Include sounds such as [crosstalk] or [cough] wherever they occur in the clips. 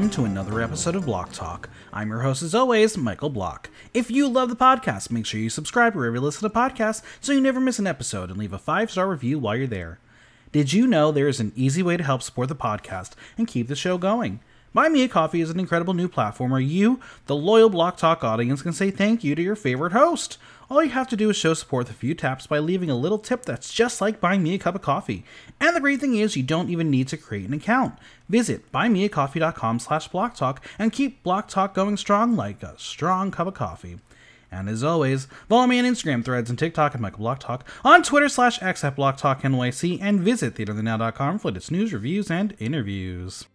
Welcome to another episode of Block Talk. I'm your host, as always, Michael Block. If you love the podcast, make sure you subscribe wherever you listen to podcasts so you never miss an episode and leave a five star review while you're there. Did you know there is an easy way to help support the podcast and keep the show going? Buy Me a Coffee is an incredible new platform where you, the loyal Block Talk audience, can say thank you to your favorite host. All you have to do is show support with a few taps by leaving a little tip that's just like buying me a cup of coffee. And the great thing is you don't even need to create an account. Visit buymeacoffee.com slash blocktalk and keep Block Talk going strong like a strong cup of coffee. And as always, follow me on Instagram, Threads, and TikTok at Michael Block Talk, on Twitter slash X at Block Talk NYC, and visit theaterthenow.com for latest news, reviews, and interviews.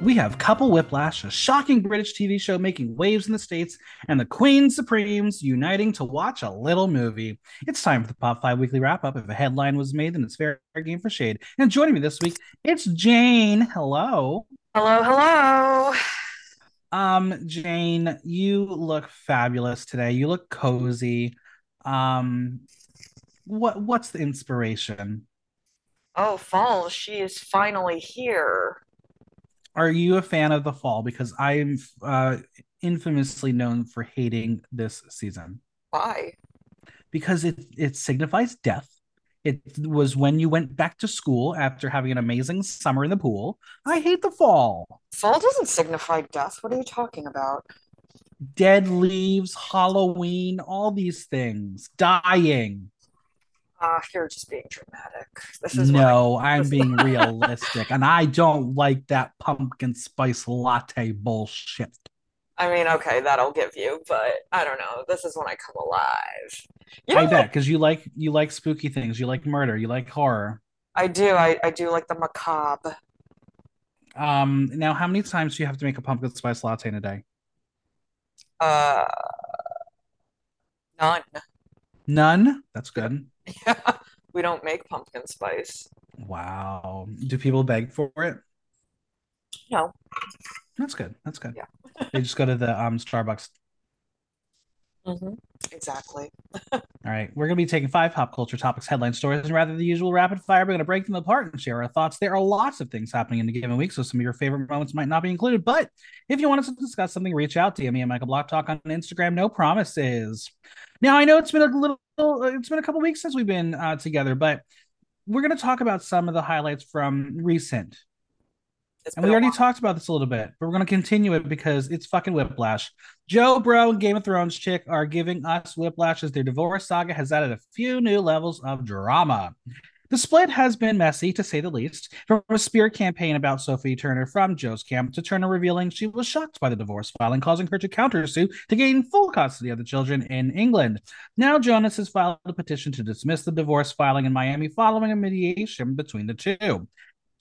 We have Couple Whiplash, a shocking British TV show making waves in the States, and the Queen Supremes uniting to watch a little movie. It's time for the Pop 5 Weekly Wrap Up. If a headline was made, then it's fair game for shade. And joining me this week, it's Jane. Hello. Hello, hello. Um, Jane, you look fabulous today. You look cozy. Um, what what's the inspiration? Oh, fall, she is finally here are you a fan of the fall? Because I'm uh, infamously known for hating this season. Why? Because it it signifies death. It was when you went back to school after having an amazing summer in the pool. I hate the fall. Fall doesn't signify death. What are you talking about? Dead leaves, Halloween, all these things, dying. Ah, uh, you're just being dramatic. This is no, [laughs] I, am being [laughs] realistic, and I don't like that pumpkin spice latte bullshit. I mean, okay, that'll give you, but I don't know. This is when I come alive. You know I bet because you like you like spooky things, you like murder, you like horror. I do. I, I do like the macabre. Um. Now, how many times do you have to make a pumpkin spice latte in a day? Uh, none. None. That's good. [laughs] Yeah, we don't make pumpkin spice. Wow. Do people beg for it? No. That's good. That's good. Yeah. they just go to the um Starbucks. Mm-hmm. Exactly. [laughs] All right. We're going to be taking five pop culture topics, headline stories, and rather than the usual rapid fire, we're going to break them apart and share our thoughts. There are lots of things happening in a given week, so some of your favorite moments might not be included. But if you want us to discuss something, reach out to me and Michael Block Talk on Instagram. No promises. Now, I know it's been a little it's been a couple weeks since we've been uh, together, but we're going to talk about some of the highlights from recent. And we already while. talked about this a little bit, but we're going to continue it because it's fucking whiplash. Joe Bro and Game of Thrones chick are giving us whiplash as their divorce saga has added a few new levels of drama. The split has been messy, to say the least, from a spirit campaign about Sophie Turner from Joe's camp to Turner revealing she was shocked by the divorce filing, causing her to countersue to gain full custody of the children in England. Now, Jonas has filed a petition to dismiss the divorce filing in Miami following a mediation between the two.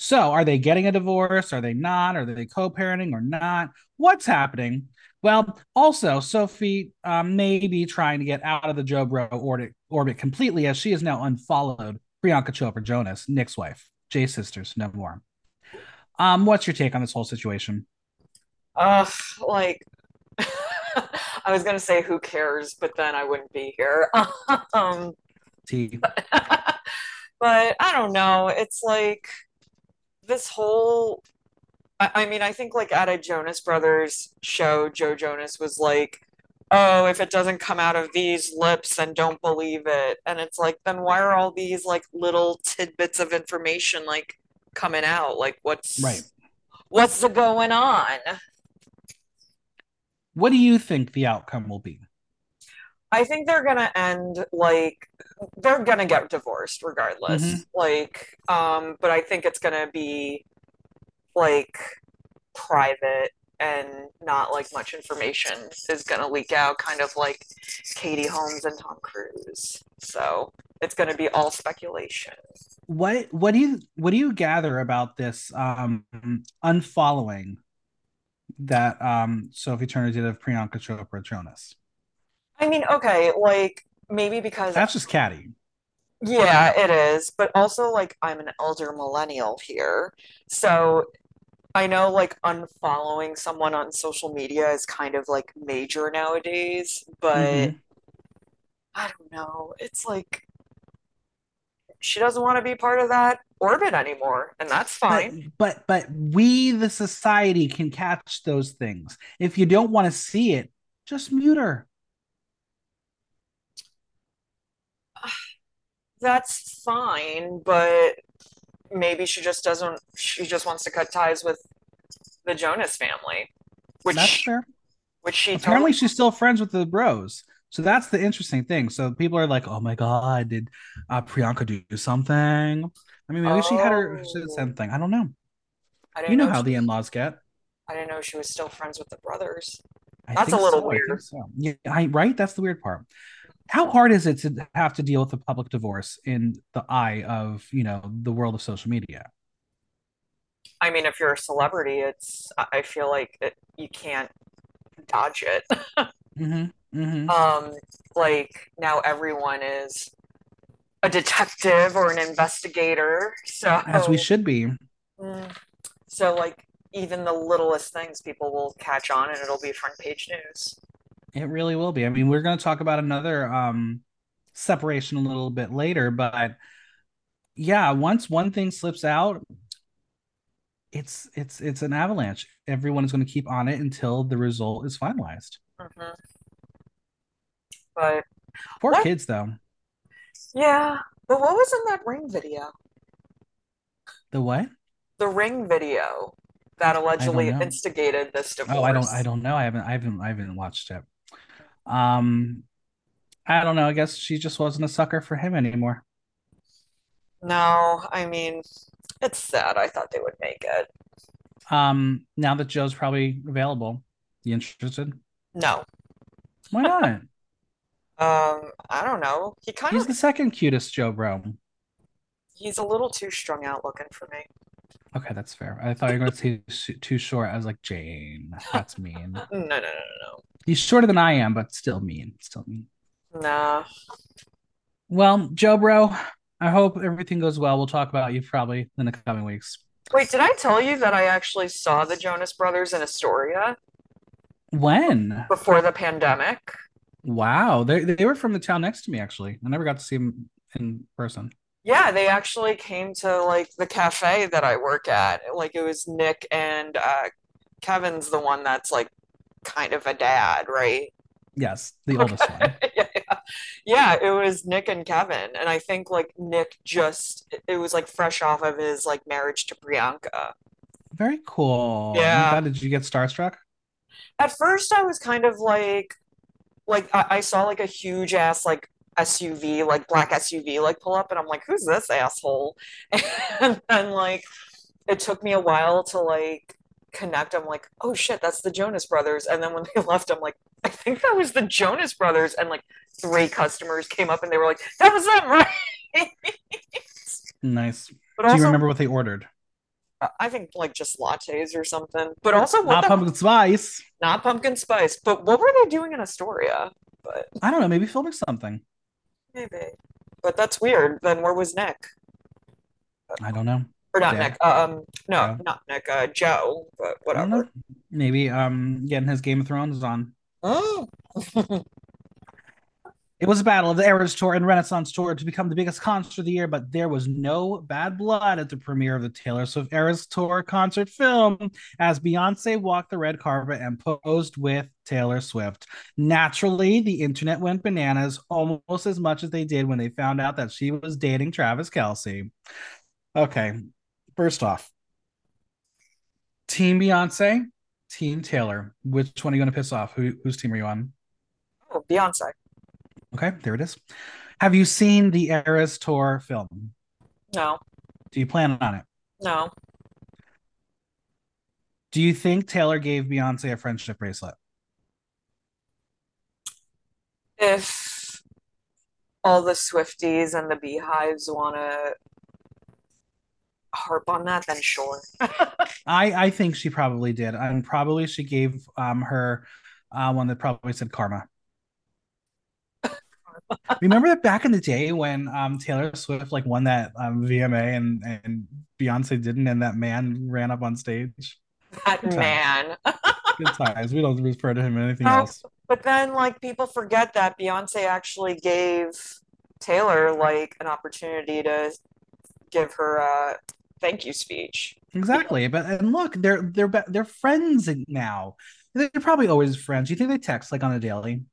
So, are they getting a divorce? Are they not? Are they co parenting or not? What's happening? Well, also, Sophie um, may be trying to get out of the Joe Bro orbit, orbit completely as she is now unfollowed Priyanka Chopra Jonas, Nick's wife, J sisters, no more. Um, what's your take on this whole situation? Uh, like [laughs] I was gonna say who cares, but then I wouldn't be here. [laughs] um, T. But, [laughs] but I don't know. It's like this whole. I, I mean, I think like at a Jonas Brothers show, Joe Jonas was like, oh, if it doesn't come out of these lips, then don't believe it. And it's like, then why are all these like little tidbits of information like coming out? Like, what's right? What's going on? What do you think the outcome will be? I think they're gonna end like they're gonna get divorced regardless. Mm-hmm. Like, um, but I think it's gonna be like private and not like much information is going to leak out, kind of like Katie Holmes and Tom Cruise. So it's going to be all speculation. What what do you what do you gather about this um, unfollowing that um, Sophie Turner did of Priyanka Chopra Jonas? I mean, okay, like maybe because that's just catty. Yeah, it is. But also, like, I'm an elder millennial here. So I know, like, unfollowing someone on social media is kind of like major nowadays, but hmm I don't know. It's like she doesn't want to be part of that orbit anymore, and that's But fine. but but we, the society, can catch those things. If you don't want to see it, just mute her. That's fine, but maybe she just doesn't, she just wants to cut ties with the Jonas family, That's which fair. which she Apparently, totally she's still friends with the bros. So that's the interesting thing. So people are like, "Oh my god, did uh, Priyanka do something?" I mean, maybe she had her she did Oh, something. I don't know. I You know know how the in-laws get. I didn't know she was still friends with the brothers. I That's a little so. Weird. so. Yeah, I, right. That's the weird part. How hard is it to have to deal with a public divorce in the eye of you know the world of social media? I mean, if you're a celebrity, it's I feel like it, you can't dodge it. [laughs] hmm hmm Um, like now everyone is a detective or an investigator. So as we should be. mm, so like even the littlest things people will catch on and it'll be front page news. It really will be. I mean, we're going to talk about another um separation a little bit later, but yeah, once one thing slips out, it's it's it's an avalanche. Everyone is going to keep on it until the result is finalized. hmm But Poor what? kids, though. Yeah. But what was in that ring video? The what? The ring video that allegedly instigated this divorce. Oh, I don't. I don't know. I haven't. I haven't. I haven't watched it. Um, I don't know. I guess she just wasn't a sucker for him anymore. No, I mean, it's sad. I thought they would make it. Um, now that Joe's probably available, you interested? No. Why not? [laughs] Um, I don't know. He kind He's of he's the second cutest Joe bro. he's a little too strung out looking for me. Okay, that's fair. I thought you were going to say [laughs] too short. I was like, Jane, that's mean. [laughs] No, no, no, no, He's shorter than I am, but still mean. Still mean. Nah. Well, Joe bro, I hope everything goes well. We'll talk about you probably in the coming weeks. Wait, did I tell you that I actually saw the Jonas Brothers in Astoria When? before the pandemic? Wow, they they were from the town next to me actually. I never got to see them in person. Yeah, they actually came to like the cafe that I work at. Like it was Nick and uh Kevin's the one that's like kind of a dad, right? Yes, the oldest one. [laughs] Yeah, yeah. Yeah, it was Nick and Kevin. And I think like Nick just it was like fresh off of his like marriage to Priyanka. Very cool. Yeah. Did you get starstruck? At first I was kind of like like I, I saw like a huge ass like SUV, like black SUV like pull up and I'm like, who's this asshole? [laughs] And then like it took me a while to like connect. I'm like, oh shit, that's the Jonas Brothers. And then when they [laughs] left, I'm like, I think that was the Jonas Brothers. And like three customers came up and they were like, that was them, [laughs] right? Nice. But Do you remember what they ordered? I think like just lattes or something. But also, what Not the pumpkin spice. not pumpkin spice. But what were they doing in Astoria? But I don't know. Maybe filming something. maybe. But that's weird. Then where was Nick? I don't know. Or not. Nick. Um, no, not Nick. Uh, Joe. But I don't know. whatever. Maybe um getting his Game of Thrones on. Oh. [laughs] It was a battle of the Eras Tour and Renaissance Tour to become the biggest concert of the year, but there was no bad blood at the premiere of the Taylor Swift Eras Tour concert film as Beyonce walked the red carpet and posed with Taylor Swift. Naturally, the internet went bananas almost as much as they did when they found out that she was dating Travis Kelce. Okay, first off, Team Beyonce, Team Taylor. Which one are you going to piss off? Who, whose team are you on? Oh, Beyonce. Okay, there it is. Have you seen the Eras Tour film? No, Do you plan on it? no. Do you think Taylor gave Beyonce a friendship bracelet? If all the Swifties and the Beehives want to harp on that, then sure. [laughs] I I think she probably did, and probably she gave um her uh, one that probably said karma. [laughs] Remember that back in the day when um Taylor Swift like won that um VMA and and Beyonce didn't, and that man ran up on stage. That Good man. Good times. We don't refer to him anything else. but then like people forget that Beyonce actually gave Taylor like an opportunity to give her a thank you speech. Exactly. But and look, they're they're they're friends now. They're probably always friends. You think they text like on a daily?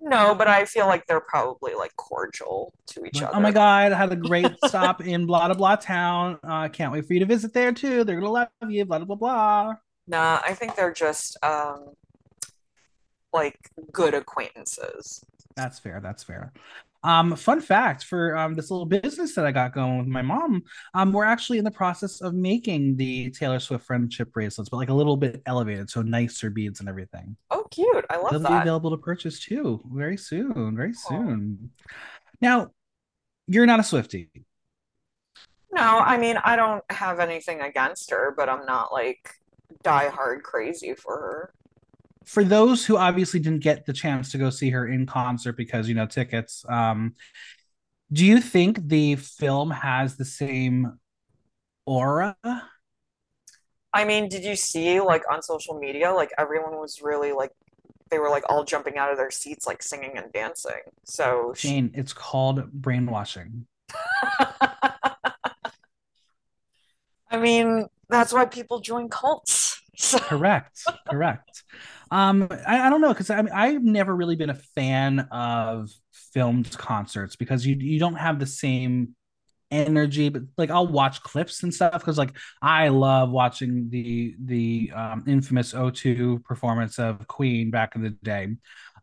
No, but I feel like they're probably like cordial to each Like, other. oh my God, I had a great stop in blah blah blah town. Uh, can't wait for you to visit there too. They're gonna love you. Blah blah blah blah. Nah, I think they're just um like good acquaintances. That's fair. That's fair. Um, fun fact for um this little business that I got going with my mom. Um, we're actually in the process of making the Taylor Swift friendship bracelets, but like a little bit elevated, so nicer beads and everything. Oh, cute. I love They'll be that. available to purchase too very soon. Very Oh. soon. Now, you're not a Swiftie. No, I mean, I don't have anything against her, but I'm not like die hard crazy for her. For those who obviously didn't get the chance to go see her in concert because you know tickets, um, do you think the film has the same aura? I mean, did you see like on social media, like everyone was really like they were like all jumping out of their seats, like singing and dancing. So Shane, it's called brainwashing. [laughs] I mean, that's why people join cults. [laughs] Correct. Correct. Um, I, I don't know because I mean I've never really been a fan of filmed concerts because you you don't have the same energy, but like I'll watch clips and stuff because like I love watching the the um, infamous O2 performance of Queen back in the day.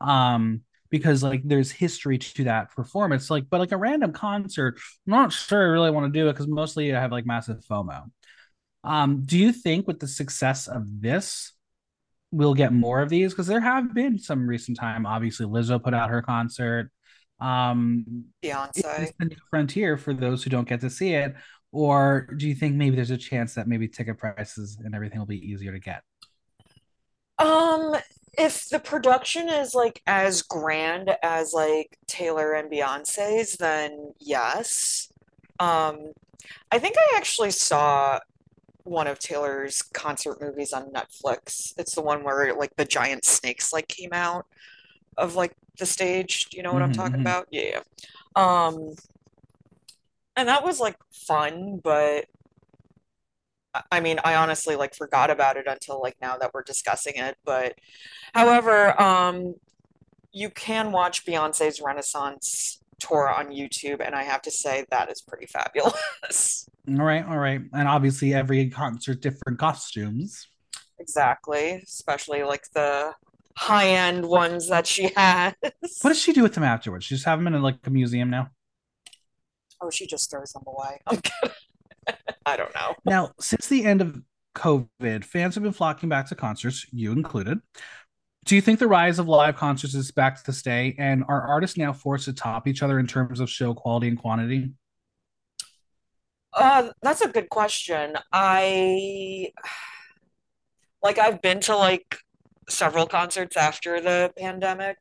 Um, because like there's history to that performance, like but like a random concert, I'm not sure I really want to do it because mostly I have like massive FOMO. Um, do you think with the success of this, we'll get more of these? Because there have been some recent time. Obviously, Lizzo put out her concert. Um, Beyonce. the new frontier for those who don't get to see it? Or do you think maybe there's a chance that maybe ticket prices and everything will be easier to get? Um, if the production is like as grand as like Taylor and Beyonce's, then yes. Um, I think I actually saw one of Taylor's concert movies on Netflix. It's the one where like the giant snakes like came out of like the stage. Do you know what I'm Mhm, talking mhm. about? Yeah. Um, and that was like fun, but I mean, I honestly like forgot about it until like now that we're discussing it. But however, um, you can watch Beyonce's Renaissance tour on YouTube, and I have to say that is pretty fabulous. [laughs] All right, all right. And obviously, every concert, different costumes. Exactly, especially like the high-end ones that she has. What does she do with them afterwards? She just have them in like a museum now? Oh, she just throws them away. I'm kidding. [laughs] I don't know. Now, since the end of COVID, fans have been flocking back to concerts, you included. Do you think the rise of live concerts is back to stay? And are artists now forced to top each other in terms of show quality and quantity? Uh, that's a good question. I like I've been to like several concerts after the pandemic.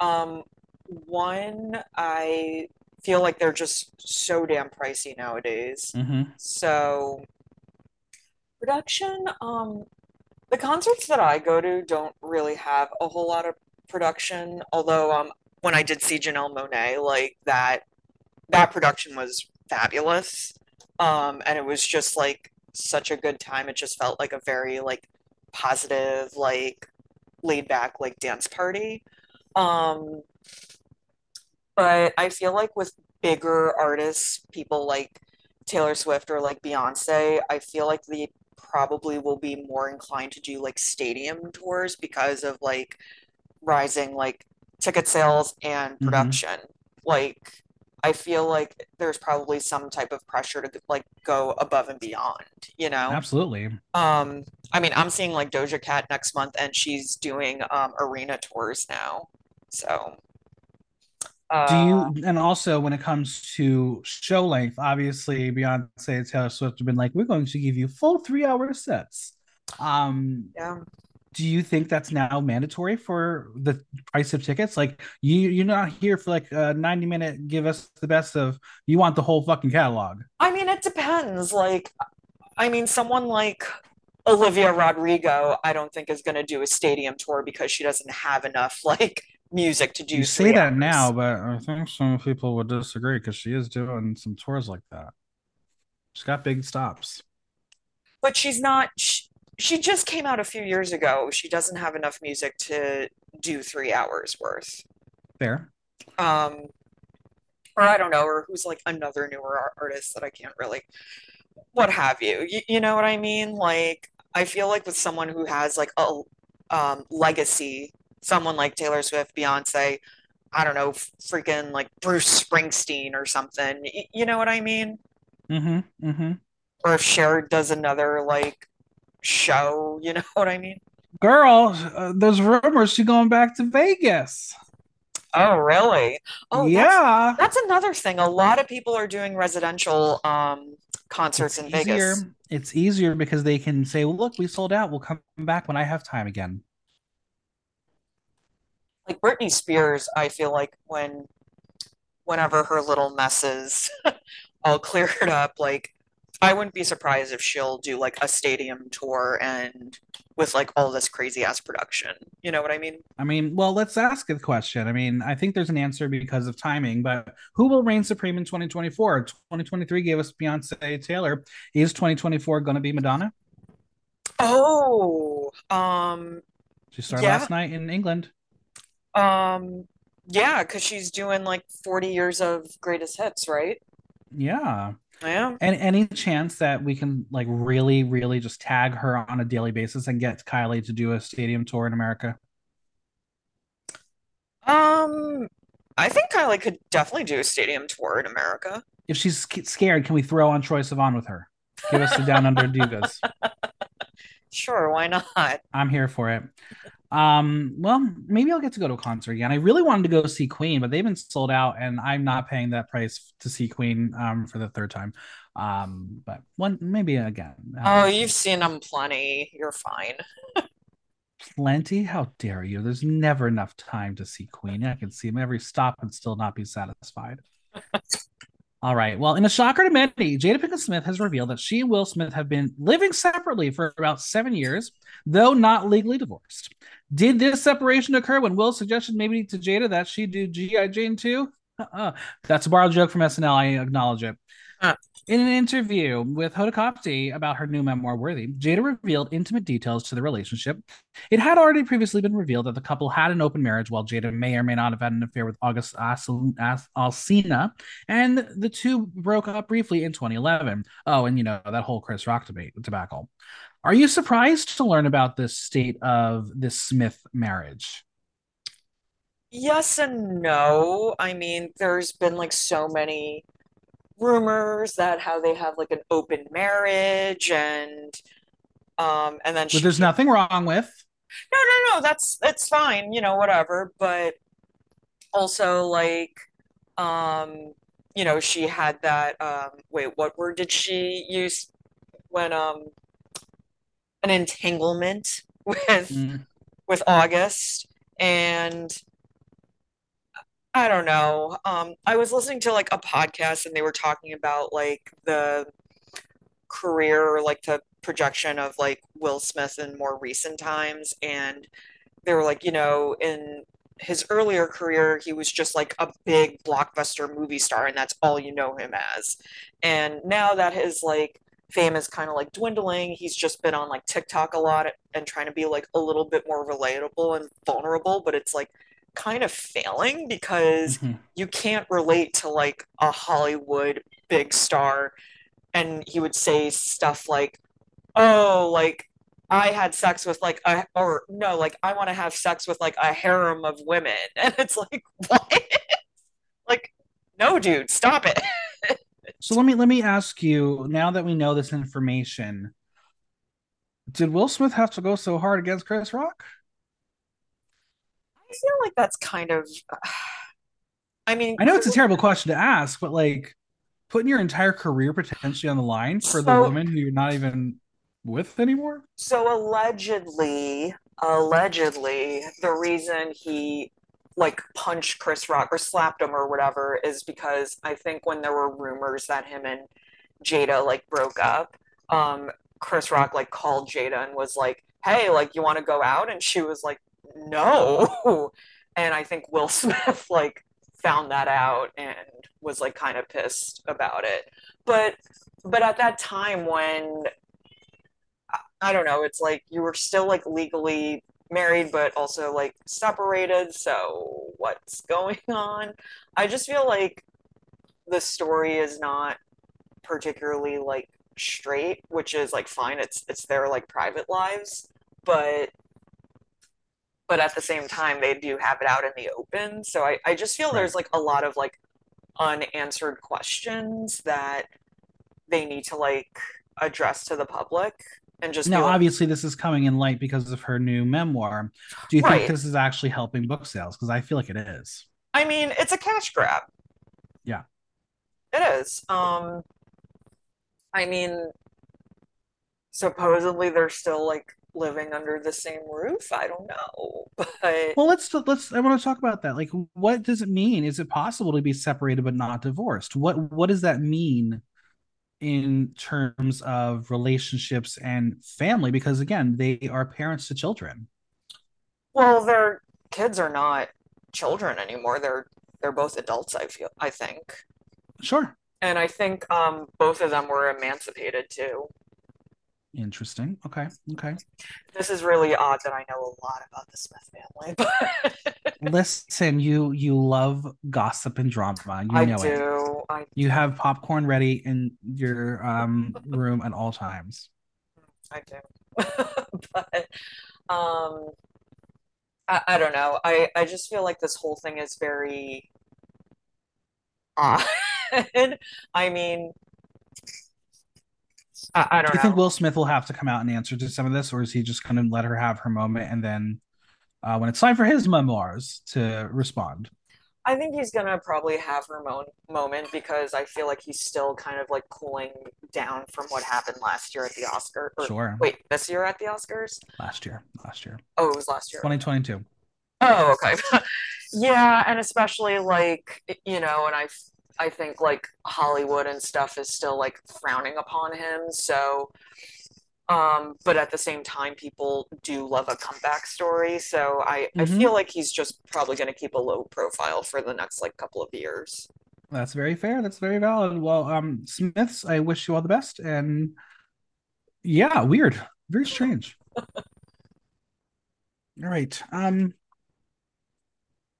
Um, one, I feel like they're just so damn pricey nowadays. Mm-hmm. So production, um, the concerts that I go to don't really have a whole lot of production. Although, um, when I did see Janelle Monáe, like that, that production was fabulous. Um, and it was just like such a good time. It just felt like a very like positive, like laid back, like dance party. Um, but I feel like with bigger artists, people like Taylor Swift or like Beyonce, I feel like they probably will be more inclined to do like stadium tours because of like rising like ticket sales and Mm-hmm. production. Like I feel like there's probably some type of pressure to like go above and beyond, you know? Absolutely. Um, I mean, I'm seeing like Doja Cat next month and she's doing um arena tours now. So, Do uh you, and also when it comes to show length, obviously Beyonce and Taylor Swift have been like, we're going to give you full three hour sets. Um, yeah. Do you think that's now mandatory for the price of tickets? Like you you're not here for like a 90 minute give us the best of you want the whole fucking catalog. I mean, it depends. Like, I mean, someone like Olivia Rodrigo, I don't think is going to do a stadium tour because she doesn't have enough like music to do. You say that hours. now, but I think some people would disagree because she is doing some tours like that. She's got big stops. But she's not. She, she just came out a few years ago. She doesn't have enough music to do three hours worth. Fair. Um, or I don't know, or who's like another newer artist that I can't really, what have you. You, you know what I mean? Like, I feel like with someone who has like a um, legacy, someone like Taylor Swift, Beyonce, I don't know, freaking like Bruce Springsteen or something. You know what I mean? Mm-hmm. Mm-hmm. Or if Cher does another like show. You know [laughs] what I mean? Girl, uh, there's rumors she's going back to Vegas. Oh, really? Oh, yeah. That's, that's, another thing. A lot of people are doing residential um, concerts it's in easier. Vegas. It's easier because they can say, well, look, we sold out. We'll come back when I have time again. Like Britney Spears, I feel like when whenever her little messes [laughs] all cleared up, like I wouldn't be surprised if she'll do like a stadium tour and with like all this crazy ass production. You know what I mean? I mean, well, let's ask the question. I mean, I think there's an answer because of timing, but who will reign supreme in 2024? 2023 gave us Beyonce Taylor. Is 2024 going to be Madonna? Oh, um, she started yeah. last night in England. Um, yeah, because she's doing like 40 years of greatest hits, right? Yeah. Yeah. And any chance that we can like really, really just tag her on a daily basis and get Kylie to do a stadium tour in America? Um, I think Kylie could definitely do a stadium tour in America. If she's scared, can we throw on Troye Sivan with her? Give us the Down Under Divas. [laughs] Sure, why not? I'm here for it. Um, well, maybe I'll get to go to a concert again. I really wanted to go see Queen, but they've been sold out, and I'm not paying that price to see Queen um for the third time. Um, but one maybe again. Oh, you've seen them plenty. You're fine. plenty? How dare you? There's never enough time to see Queen. I can see them every stop and still not be satisfied. All right. Well, in a shocker to many, Jada Pinkett Smith has revealed that she and Will Smith have been living separately for about seven years, though not legally divorced. Did this separation occur when Will suggested maybe to Jada that she do G.I. Jane too? Uh-uh. That's a borrowed joke from SNL. I acknowledge it. Uh, in an interview with Hoda Kotb about her new memoir, Worthy, Jada revealed intimate details to the relationship. It had already previously been revealed that the couple had an open marriage, while Jada may or may not have had an affair with August Alsina, and the two broke up briefly in 2011. Oh, and you know, that whole Chris Rock debate, debacle. Are you surprised to learn about this state of this Smith marriage? Yes and no. I mean, there's been like so many rumors that how they have like an open marriage and um and then she, there's nothing wrong with no no no that's that's fine you know whatever but also like um you know she had that um wait what word did she use when um an entanglement [laughs] with mm. with august and I don't know. Um, I was listening to like a podcast and they were talking about like the career, like the projection of like Will Smith in more recent times. And they were like, you know, in his earlier career, he was just like a big blockbuster movie star, and that's all you know him as. And now that his like fame is kind of like dwindling, he's just been on like TikTok a lot and trying to be like a little bit more relatable and vulnerable, but it's like kind of failing because mm-hmm. you can't relate to like a Hollywood big star. And he would say stuff like, oh, like I had sex with like a, or no, like I want to have sex with like a harem of women. [laughs] And it's like, what? [laughs] like, no, dude, stop it. [laughs] so let me let me ask you now that we know this information did will smith have to go so hard against chris rock feel like that's kind of. [sighs] I mean, I know it's a terrible question to ask, but like putting your entire career potentially on the line for so, the woman who you're not even with anymore. So allegedly, allegedly the reason he like punched Chris Rock or slapped him or whatever is because I think when there were rumors that him and Jada like broke up, um, Chris Rock like called Jada and was like, "Hey, like you want to go out?" And she was like, "No." [laughs] And I think Will [laughs] Smith like found that out and was like kind of pissed about it. But but at that time when I don't know, it's like you were still like legally married but also like separated, so what's going on? I just feel like the story is not particularly like straight, which is like fine. It's it's their like private lives, but but at the same time they do have it out in the open. So I, I just feel right. there's like a lot of like unanswered questions that they need to like address to the public and just now like, obviously this is coming in light because of her new memoir do you right. think this is actually helping book sales because i feel like it is i mean it's a cash grab yeah it is um i mean supposedly they're still like living under the same roof? I don't know [laughs] but well let's let's i want to talk about that like what does it mean? Is it possible to be separated but not divorced? What what does that mean in terms of relationships and family? Because again they are parents to children. Well their kids are not children anymore. They're they're both adults i feel i think. Sure. And i think um both of them were emancipated too Interesting. Okay. Okay. This is really odd that I know a lot about the Smith family. [laughs] But... Listen, you you love gossip and drama. You I know do. it. I You have popcorn ready in your um room at all times. I do. [laughs] but um I, I don't know. I, I just feel like this whole thing is very odd. [laughs] I mean, I, I don't Do you know. think Will Smith will have to come out and answer to some of this, or is he just going to let her have her moment and then, uh, when it's time for his memoirs, to respond? I think he's gonna probably have her mo- moment because I feel like he's still kind of like cooling down from what happened last year at the Oscar. Or, sure. Wait, this year at the Oscars? Last year. Last year. Oh, it was last year. 2022. Oh, okay. [laughs] yeah, and especially like you know, and I I think like Hollywood and stuff is still like frowning upon him. So, um, but at the same time, people do love a comeback story. So I, mm-hmm. I feel like he's just probably going to keep a low profile for the next like couple of years. That's very fair. That's very valid. Well, um, Smiths, I wish you all the best. And yeah, weird, very strange. [laughs] all right. Um,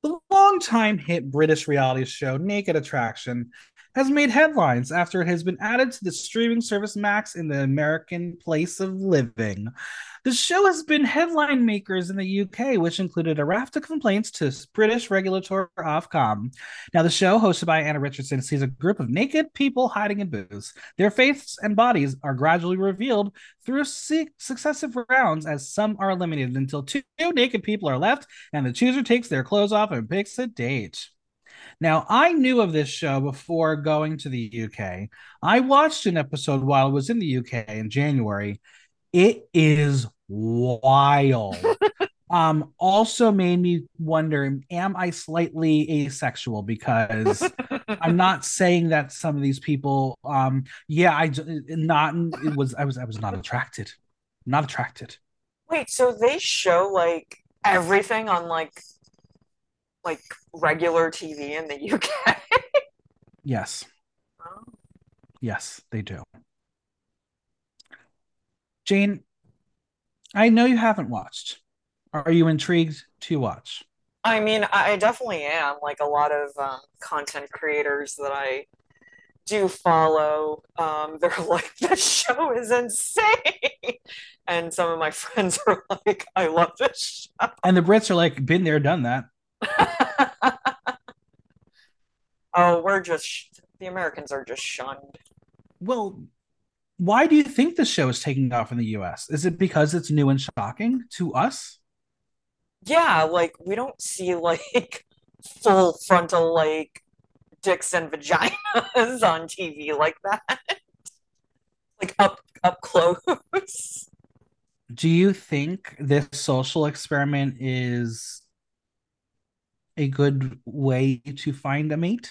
the longtime hit British reality show Naked Attraction has made headlines after it has been added to the streaming service Max in the American place of living. The show has been headline makers in the UK, which included a raft of complaints to British regulator Ofcom. Now, the show, hosted by Anna Richardson, sees a group of naked people hiding in booths. Their faces and bodies are gradually revealed through successive rounds as some are eliminated until two naked people are left and the chooser takes their clothes off and picks a date. Now, I knew of this show before going to the UK. I watched an episode while I was in the UK in January, it is wild. [laughs] um, also made me wonder: Am I slightly asexual? Because I'm not [laughs] saying that some of these people, um, yeah, I not it was I was I was not attracted, not attracted. Wait, so they show like everything on like like regular TV in the UK? yes. Oh. Yes, they do. Jane, I know you haven't watched. Are you intrigued to watch? I mean, I definitely am. Like a lot of um, content creators that I do follow, um, they're [laughs] like, "This show is insane," and some of my [laughs] friends are like, "I love this show." And the Brits are like, "Been there, done that." Oh, we're just the Americans are just shunned. Well, why do you think the show is taking off in the US? Is it because it's new and shocking to us? Yeah, like we don't see like [laughs] full frontal like dicks and vaginas [laughs] on TV like that. like up up close. do you think this social experiment is a good way to find a mate?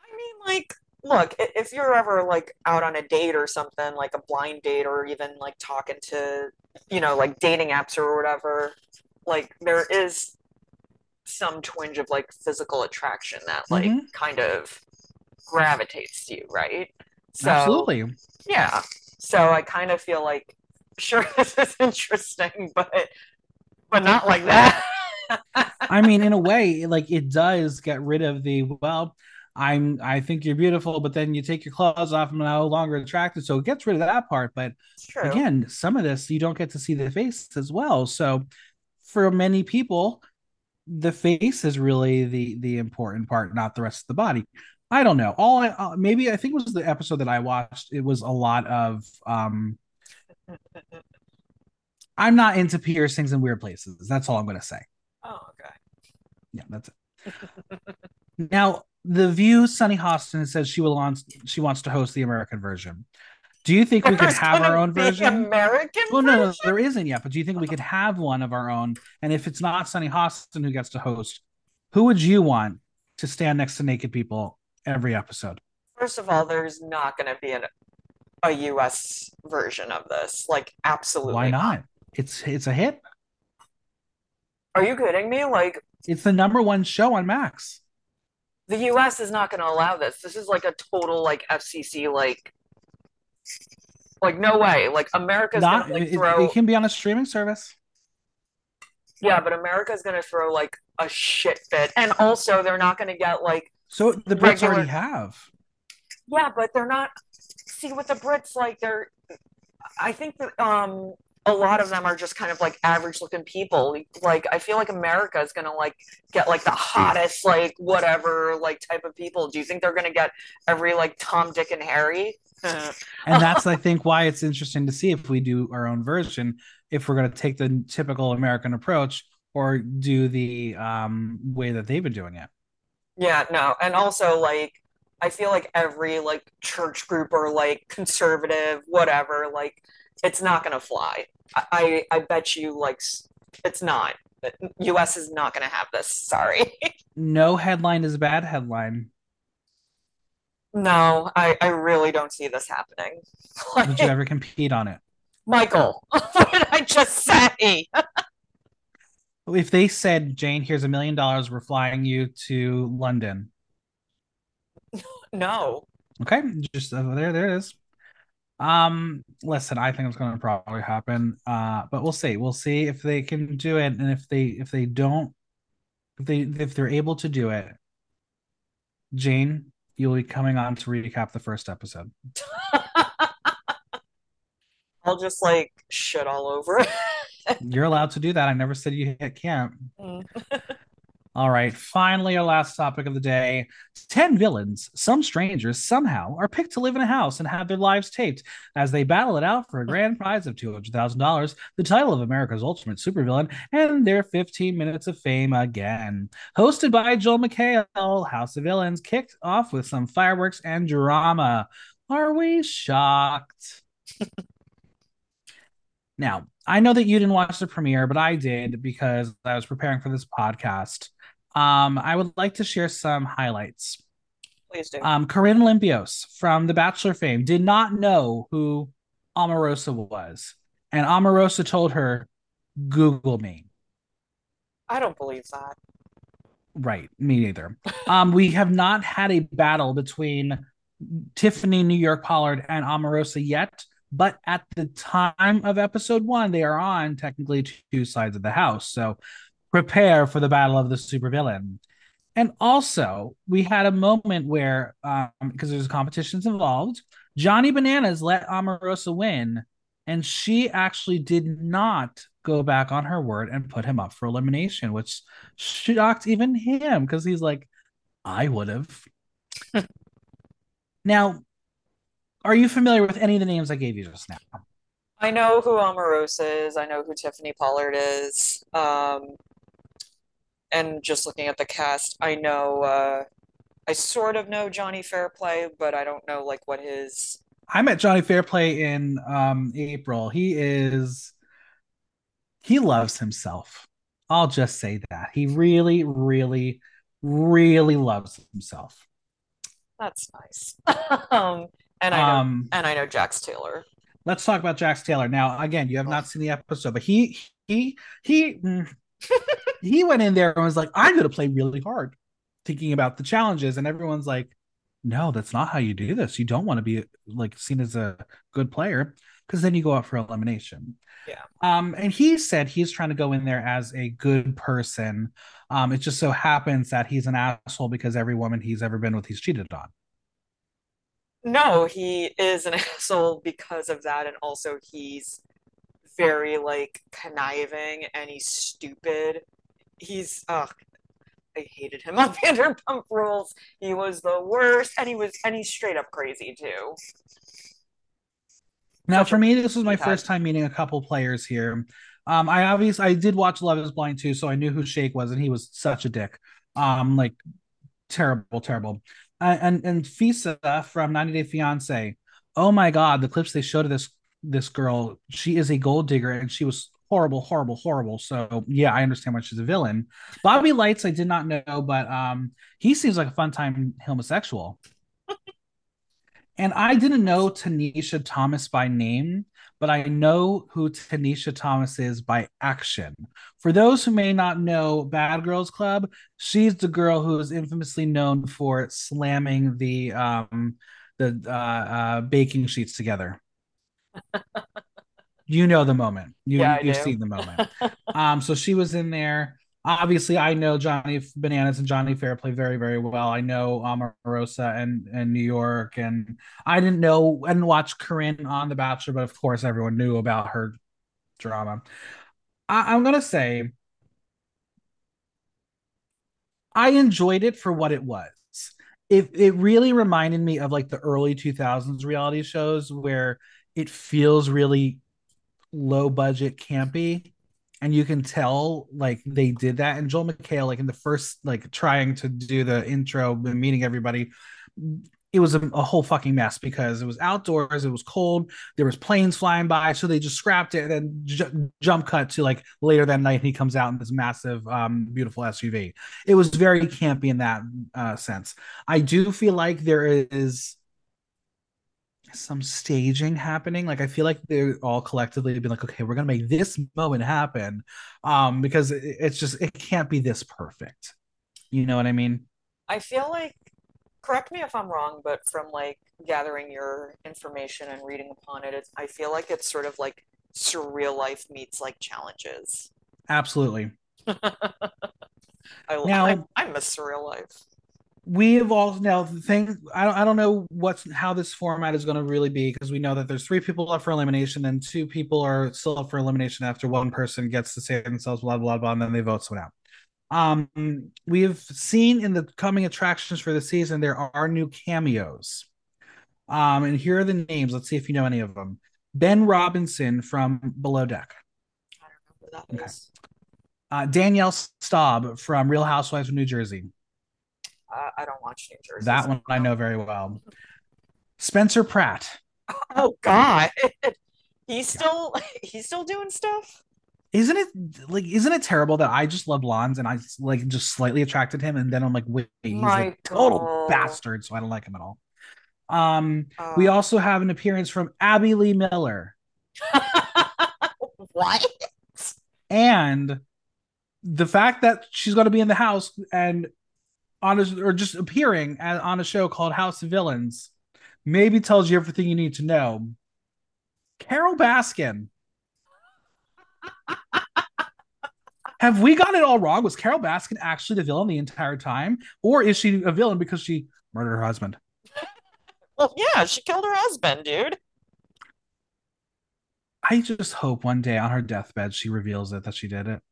I mean, like, look, if you're ever like out on a date or something, like a blind date, or even like talking to, you know, like dating apps or whatever, like there is some twinge of like physical attraction that like mm-hmm. kind of gravitates to you, right? So, Absolutely. Yeah. So I kind of feel like, sure, [laughs] this is interesting, but but not like that. [laughs] I mean, in a way, like it does get rid of the well. I'm I think you're beautiful, but then you take your clothes off and I'm no longer attracted. So it gets rid of that part. But again, some of this you don't get to see the face as well. So for many people, the face is really the the important part, not the rest of the body. I don't know. All I uh, maybe I think it was the episode that I watched. It was a lot of um [laughs] I'm not into piercings in weird places. That's all I'm going to say. Oh, okay. Yeah, that's it. [laughs] now, the View Sunny Hostin says she will want she wants to host the American version. Do you think we could have our own version? American? Well, no, no, there isn't yet. But do you think we oh. could have one of our own? And if it's not Sunny Hostin who gets to host, who would you want to stand next to naked people every episode? First of all, there's not going to be an, a U.S. version of this. Like, absolutely. Why not? It's it's a hit. Are you kidding me? Like, it's the number one show on Max. The U.S. is not going to allow this. This is like a total like FCC like. Like no way! Like America's not. Gonna, like, throw... it, it can be on a streaming service. Yeah, but America's going to throw like a shit fit, and also they're not going to get like so the Brits regular... already have. Yeah, but they're not. See, with the Brits, like they're. I think that um, a lot of them are just kind of like average looking people. Like I feel like America is gonna like get like the hottest like whatever like type of people. Do you think they're gonna get every like Tom, Dick, and Harry? and that's I think why it's interesting to see if we do our own version, if we're gonna take the typical American approach or do the um, way that they've been doing it. Yeah, no, and also like I feel like every like church group or like conservative whatever like it's not gonna fly. I I bet you like it's not. U.S. is not gonna have this. Sorry. [laughs] no headline is a bad headline. No, I I really don't see this happening. Like, [laughs] Would you ever compete on it, Michael? [laughs] what did I just say? if they said, Jane, here's a million dollars, we're flying you to London. No. Okay, just uh, there, there it is. Um, listen, I think it's going to probably happen. Uh, but we'll see. We'll see if they can do it, and if they if they don't, if they if they're able to do it, Jane, you'll be coming on to recap the first episode. [laughs] I'll just like shit all over. You're allowed to do that. I never said you can't. [laughs] Mm. All right, finally, our last topic of the day 10 villains, some strangers, somehow are picked to live in a house and have their lives taped as they battle it out for a grand prize of $200,000, the title of America's Ultimate Supervillain, and their 15 minutes of fame again. Hosted by Joel McHale, House of Villains kicked off with some fireworks and drama. Are we shocked? [laughs] now, I know that you didn't watch the premiere, but I did because I was preparing for this podcast. Um, I would like to share some highlights. Please do. Um, Corinne Olympios from The Bachelor fame did not know who Omarosa was, and Omarosa told her, "Google me." I don't believe that. Right, me neither. um, we have not had a battle between Tiffany New York Pollard and Omarosa yet, but at the time of episode one, they are on technically two sides of the house. So prepare for the battle of the supervillain. And also, we had a moment where, um, because there's competitions involved, Johnny Bananas let Omarosa win, and she actually did not go back on her word and put him up for elimination, which shocked even him because he's like, I would have. [laughs] now, are you familiar with any of the names I gave you just now? I know who Omarosa is. I know who Tiffany Pollard is. Um, and just looking at the cast, I know uh, I sort of know Johnny Fairplay, but I don't know like what his I met Johnny Fairplay in um, April. He is he loves himself. I'll just say that. He really, really, really loves himself. That's nice. [laughs] um, and I know, um, and I know Jax Taylor. Let's talk about Jax Taylor now. Again, you have not seen the episode, but he he he mm, he went in there and was like, "I'm going to play really hard," thinking about the challenges, and everyone's like, "No, that's not how you do this. You don't want to be like seen as a good player because then you go out for elimination." Yeah. Um, and he said he's trying to go in there as a good person. Um, it just so happens that he's an asshole because every woman he's ever been with, he's cheated on. No, he is an [laughs] asshole because of that, and also he's very like conniving and he's stupid. He's ugh, I hated him [laughs] on Vanderpump Rules. He was the worst, and he was and he's straight up crazy too. Now, for me, this was my first time meeting a couple players here. Um, I obviously I did watch Love Is Blind too, so I knew who Shake was, and he was such a dick. Um, like terrible, terrible. Uh, and and Fisa from 90 Day Fiance. Oh my god, the clips they showed of this this girl, she is a gold digger, and she was horrible, horrible, horrible. So yeah, I understand why she's a villain. Bobby Lytes, I did not know, but um, he seems like a fun time homosexual. [laughs] And I didn't know Tanisha Thomas by name, but I know who Tanisha Thomas is by action. For those who may not know Bad Girls Club, she's the girl who is infamously known for slamming the um, the uh, uh, baking sheets together. You know the moment. You yeah, you've seen the moment. [laughs] um, so she was in there obviously I know Johnny Bananas and Johnny Fairplay very, very well. I know Omarosa and and New York, and I didn't know and watch Corinne on The Bachelor, but of course everyone knew about her drama. I, I'm gonna say I enjoyed it for what it was. It it really reminded me of like the early 2000s reality shows where it feels really low budget campy and you can tell like they did that. And joel mchale like in the first like trying to do the intro and meeting everybody it was a, a, whole fucking mess because it was outdoors it was cold there was planes flying by so they just scrapped it and then jump cut to like later that night he comes out in this massive um, beautiful suv it was very campy in that uh, sense. I do feel like there is some staging happening. Like I feel like they're all collectively been like, okay, we're gonna make this moment happen, um, because it's just it can't be this perfect. You know what I mean? I feel like, correct me if I'm wrong, but from like gathering your information and reading upon it, it's, I feel like it's sort of like surreal life meets like challenges. Absolutely. [laughs] I, now, I, I miss surreal life we have all now the thing I don't I don't know what's how this format is going to really be because we know that there's three people up for elimination and two people are still up for elimination after one person gets to say themselves blah blah blah and then they vote someone out. Um, we have seen in the coming attractions for the season there are new cameos. Um, and here are the names. Let's see if you know any of them. Ben Robinson from Below Deck. I don't know who that okay. is. Uh, Danielle Staub from Real Housewives of New Jersey. Uh, I don't watch New Jersey. That one I know very well. Spencer Pratt. Oh God, [laughs] he's still he's still doing stuff. Isn't it like isn't it terrible that I just love blondes and I like just slightly attracted him and then I'm like wait he's My a total bastard so I don't like him at all. Um, uh, we also have an appearance from Abby Lee Miller. [laughs] what? And the fact that she's going to be in the house and on a, or just appearing at, on a show called House of Villains maybe tells you everything you need to know. Carole Baskin. [laughs] Have we got it all wrong? Was Carole Baskin actually the villain the entire time? Or is she a villain because she murdered her husband? [laughs] Well, yeah, she killed her husband, dude. I just hope one day on her deathbed she reveals it that she did it.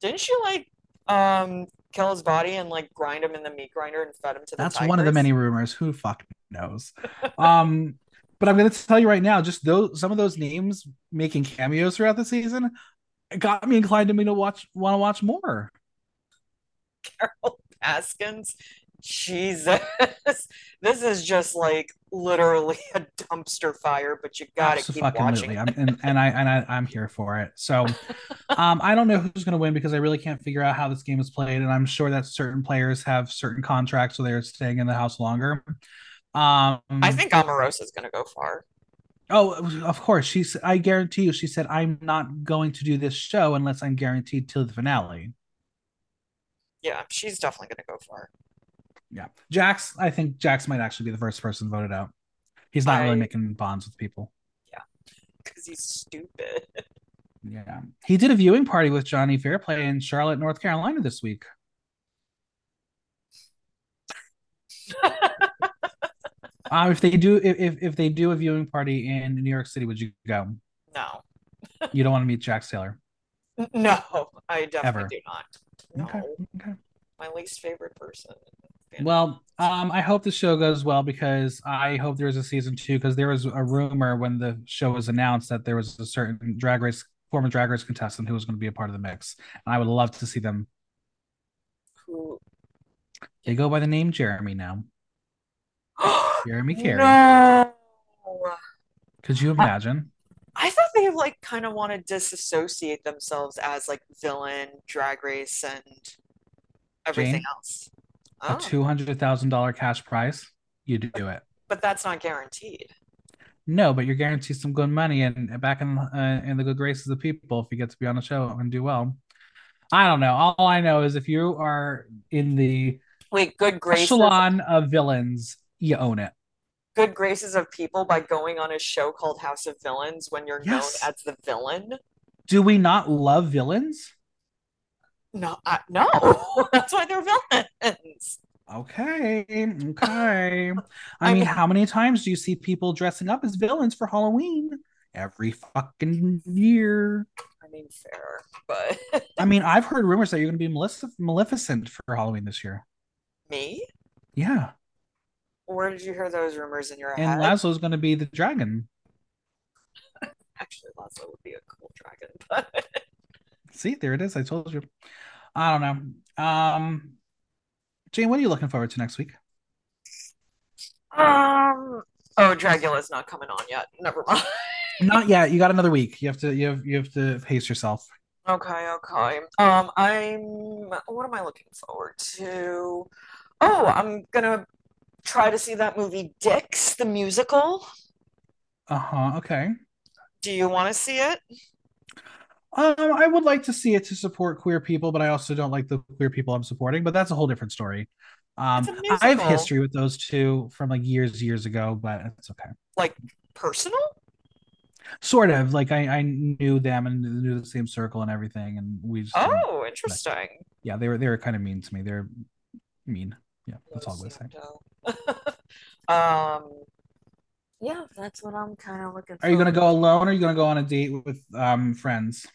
Didn't she like um kill his body and like grind him in the meat grinder and fed him to the That's tigers. one of the many rumors. Who fuck knows? [laughs] um but I'm gonna tell you right now, just those some of those names making cameos throughout the season got me inclined to me to watch want to watch more. Carole Baskins Jesus. This is just like literally a dumpster fire, but you gotta keep watching. I'm, and, and I and I, I'm here for it. So [laughs] um, I don't know who's gonna win because I really can't figure out how this game is played, and I'm sure that certain players have certain contracts so they're staying in the house longer. Um, I think Omarosa is gonna go far. Oh, of course. She's. I guarantee you. She said, "I'm not going to do this show unless I'm guaranteed till the finale." Yeah, she's definitely going to go far. Yeah, Jax. I think Jax might actually be the first person voted out. He's not I, really making bonds with people. Yeah, because he's stupid. Yeah, he did a viewing party with Johnny Fairplay in Charlotte, North Carolina this week. Uh, [laughs] if they do, if if they do a viewing party in New York City, would you go? No. you don't want to meet Jax Taylor. No, I definitely Ever. do not. No. Okay. Okay. My least favorite person. Well, um, I hope the show goes well because I hope there's a season two because there was a rumor when the show was announced that there was a certain drag race former drag race contestant who was going to be a part of the mix. And I would love to see them. Who? They go by the name Jeremy now. [gasps] Jeremy Carey. No. Could you imagine? I, I thought they like kind of want to disassociate themselves as like villain, drag race, and everything Jane, else. Oh. A two hundred thousand dollar cash prize, you do it. But that's not guaranteed. No, but you're guaranteed some good money and back in uh, in the good graces of people if you get to be on the show and do well. I don't know. All I know is if you are in the wait good graces echelon of villains you own it. Good graces of people by going on a show called House of Villains when you're yes. known as the villain. Do we not love villains? No, I, no, [laughs] that's why they're villains. Okay, okay. I, I mean, how many times do you see people dressing up as villains for Halloween? Every fucking year. I mean, fair, but [laughs] I mean, I've heard rumors that you're going to be Malef- Maleficent for Halloween this year. Me? Yeah. Where did you hear those rumors in your and head? And Laszlo's going to be the dragon. Actually, Laszlo would be a cool dragon, [laughs] but see, there it is. I told you. I don't know. Um, Jane, what are you looking forward to next week? Um. Oh, Dragula's not coming on yet. Never mind. [laughs] not yet. You got another week. You have to. You have. You have to pace yourself. Okay. Okay. Um. I'm. What am I looking forward to? Oh, I'm gonna try to see that movie Dicks, the musical. Uh huh. Okay. Do you want to see it? Um, I would like to see it to support queer people, but I also don't like the queer people I'm supporting. But that's a whole different story. Um, I have history with those two from like years, years ago, but it's okay. Like personal? Sort of. Like I, I knew them and knew the same circle and everything, and we. Just, oh, interesting. yeah, they were they were kind of mean to me. They're mean. Yeah, that's all I'm gonna say. [laughs] um, yeah, that's what I'm kind of looking. For. Are you gonna go alone, or are you gonna go on a date with um friends?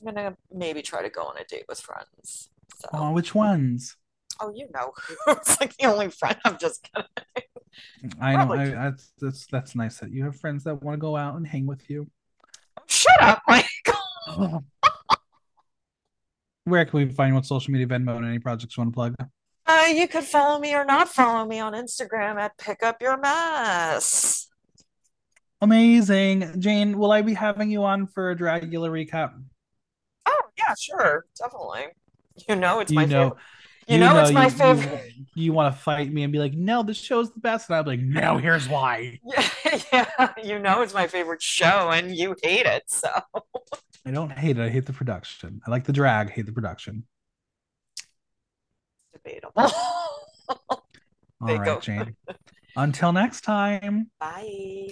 I'm gonna maybe try to go on a date with friends. So. Oh, which ones? Oh, you know, [laughs] it's like the only friend. I'm just kidding. I know. I, that's that's that's nice that you have friends that want to go out and hang with you. Shut up, Mike. [laughs] Where can we find you on social media, Venmo, and any projects you want to plug? Uh, you could follow me or not follow me on Instagram at Pick Up Your Mess. Amazing. Jane, will I be having you on for a Dragula recap? Yeah, sure. Definitely. You know it's you my know, favorite. You, you know, know, it's my you, favorite. You, want to fight me and be like, no, this show's the best. And I'm like, no, here's why. Yeah, [laughs] yeah. You know it's my favorite show and you hate it. So I don't hate it. I hate the production. I like the drag, hate the production debatable. [laughs] All right, go. Jane. [laughs] Until next time. Bye.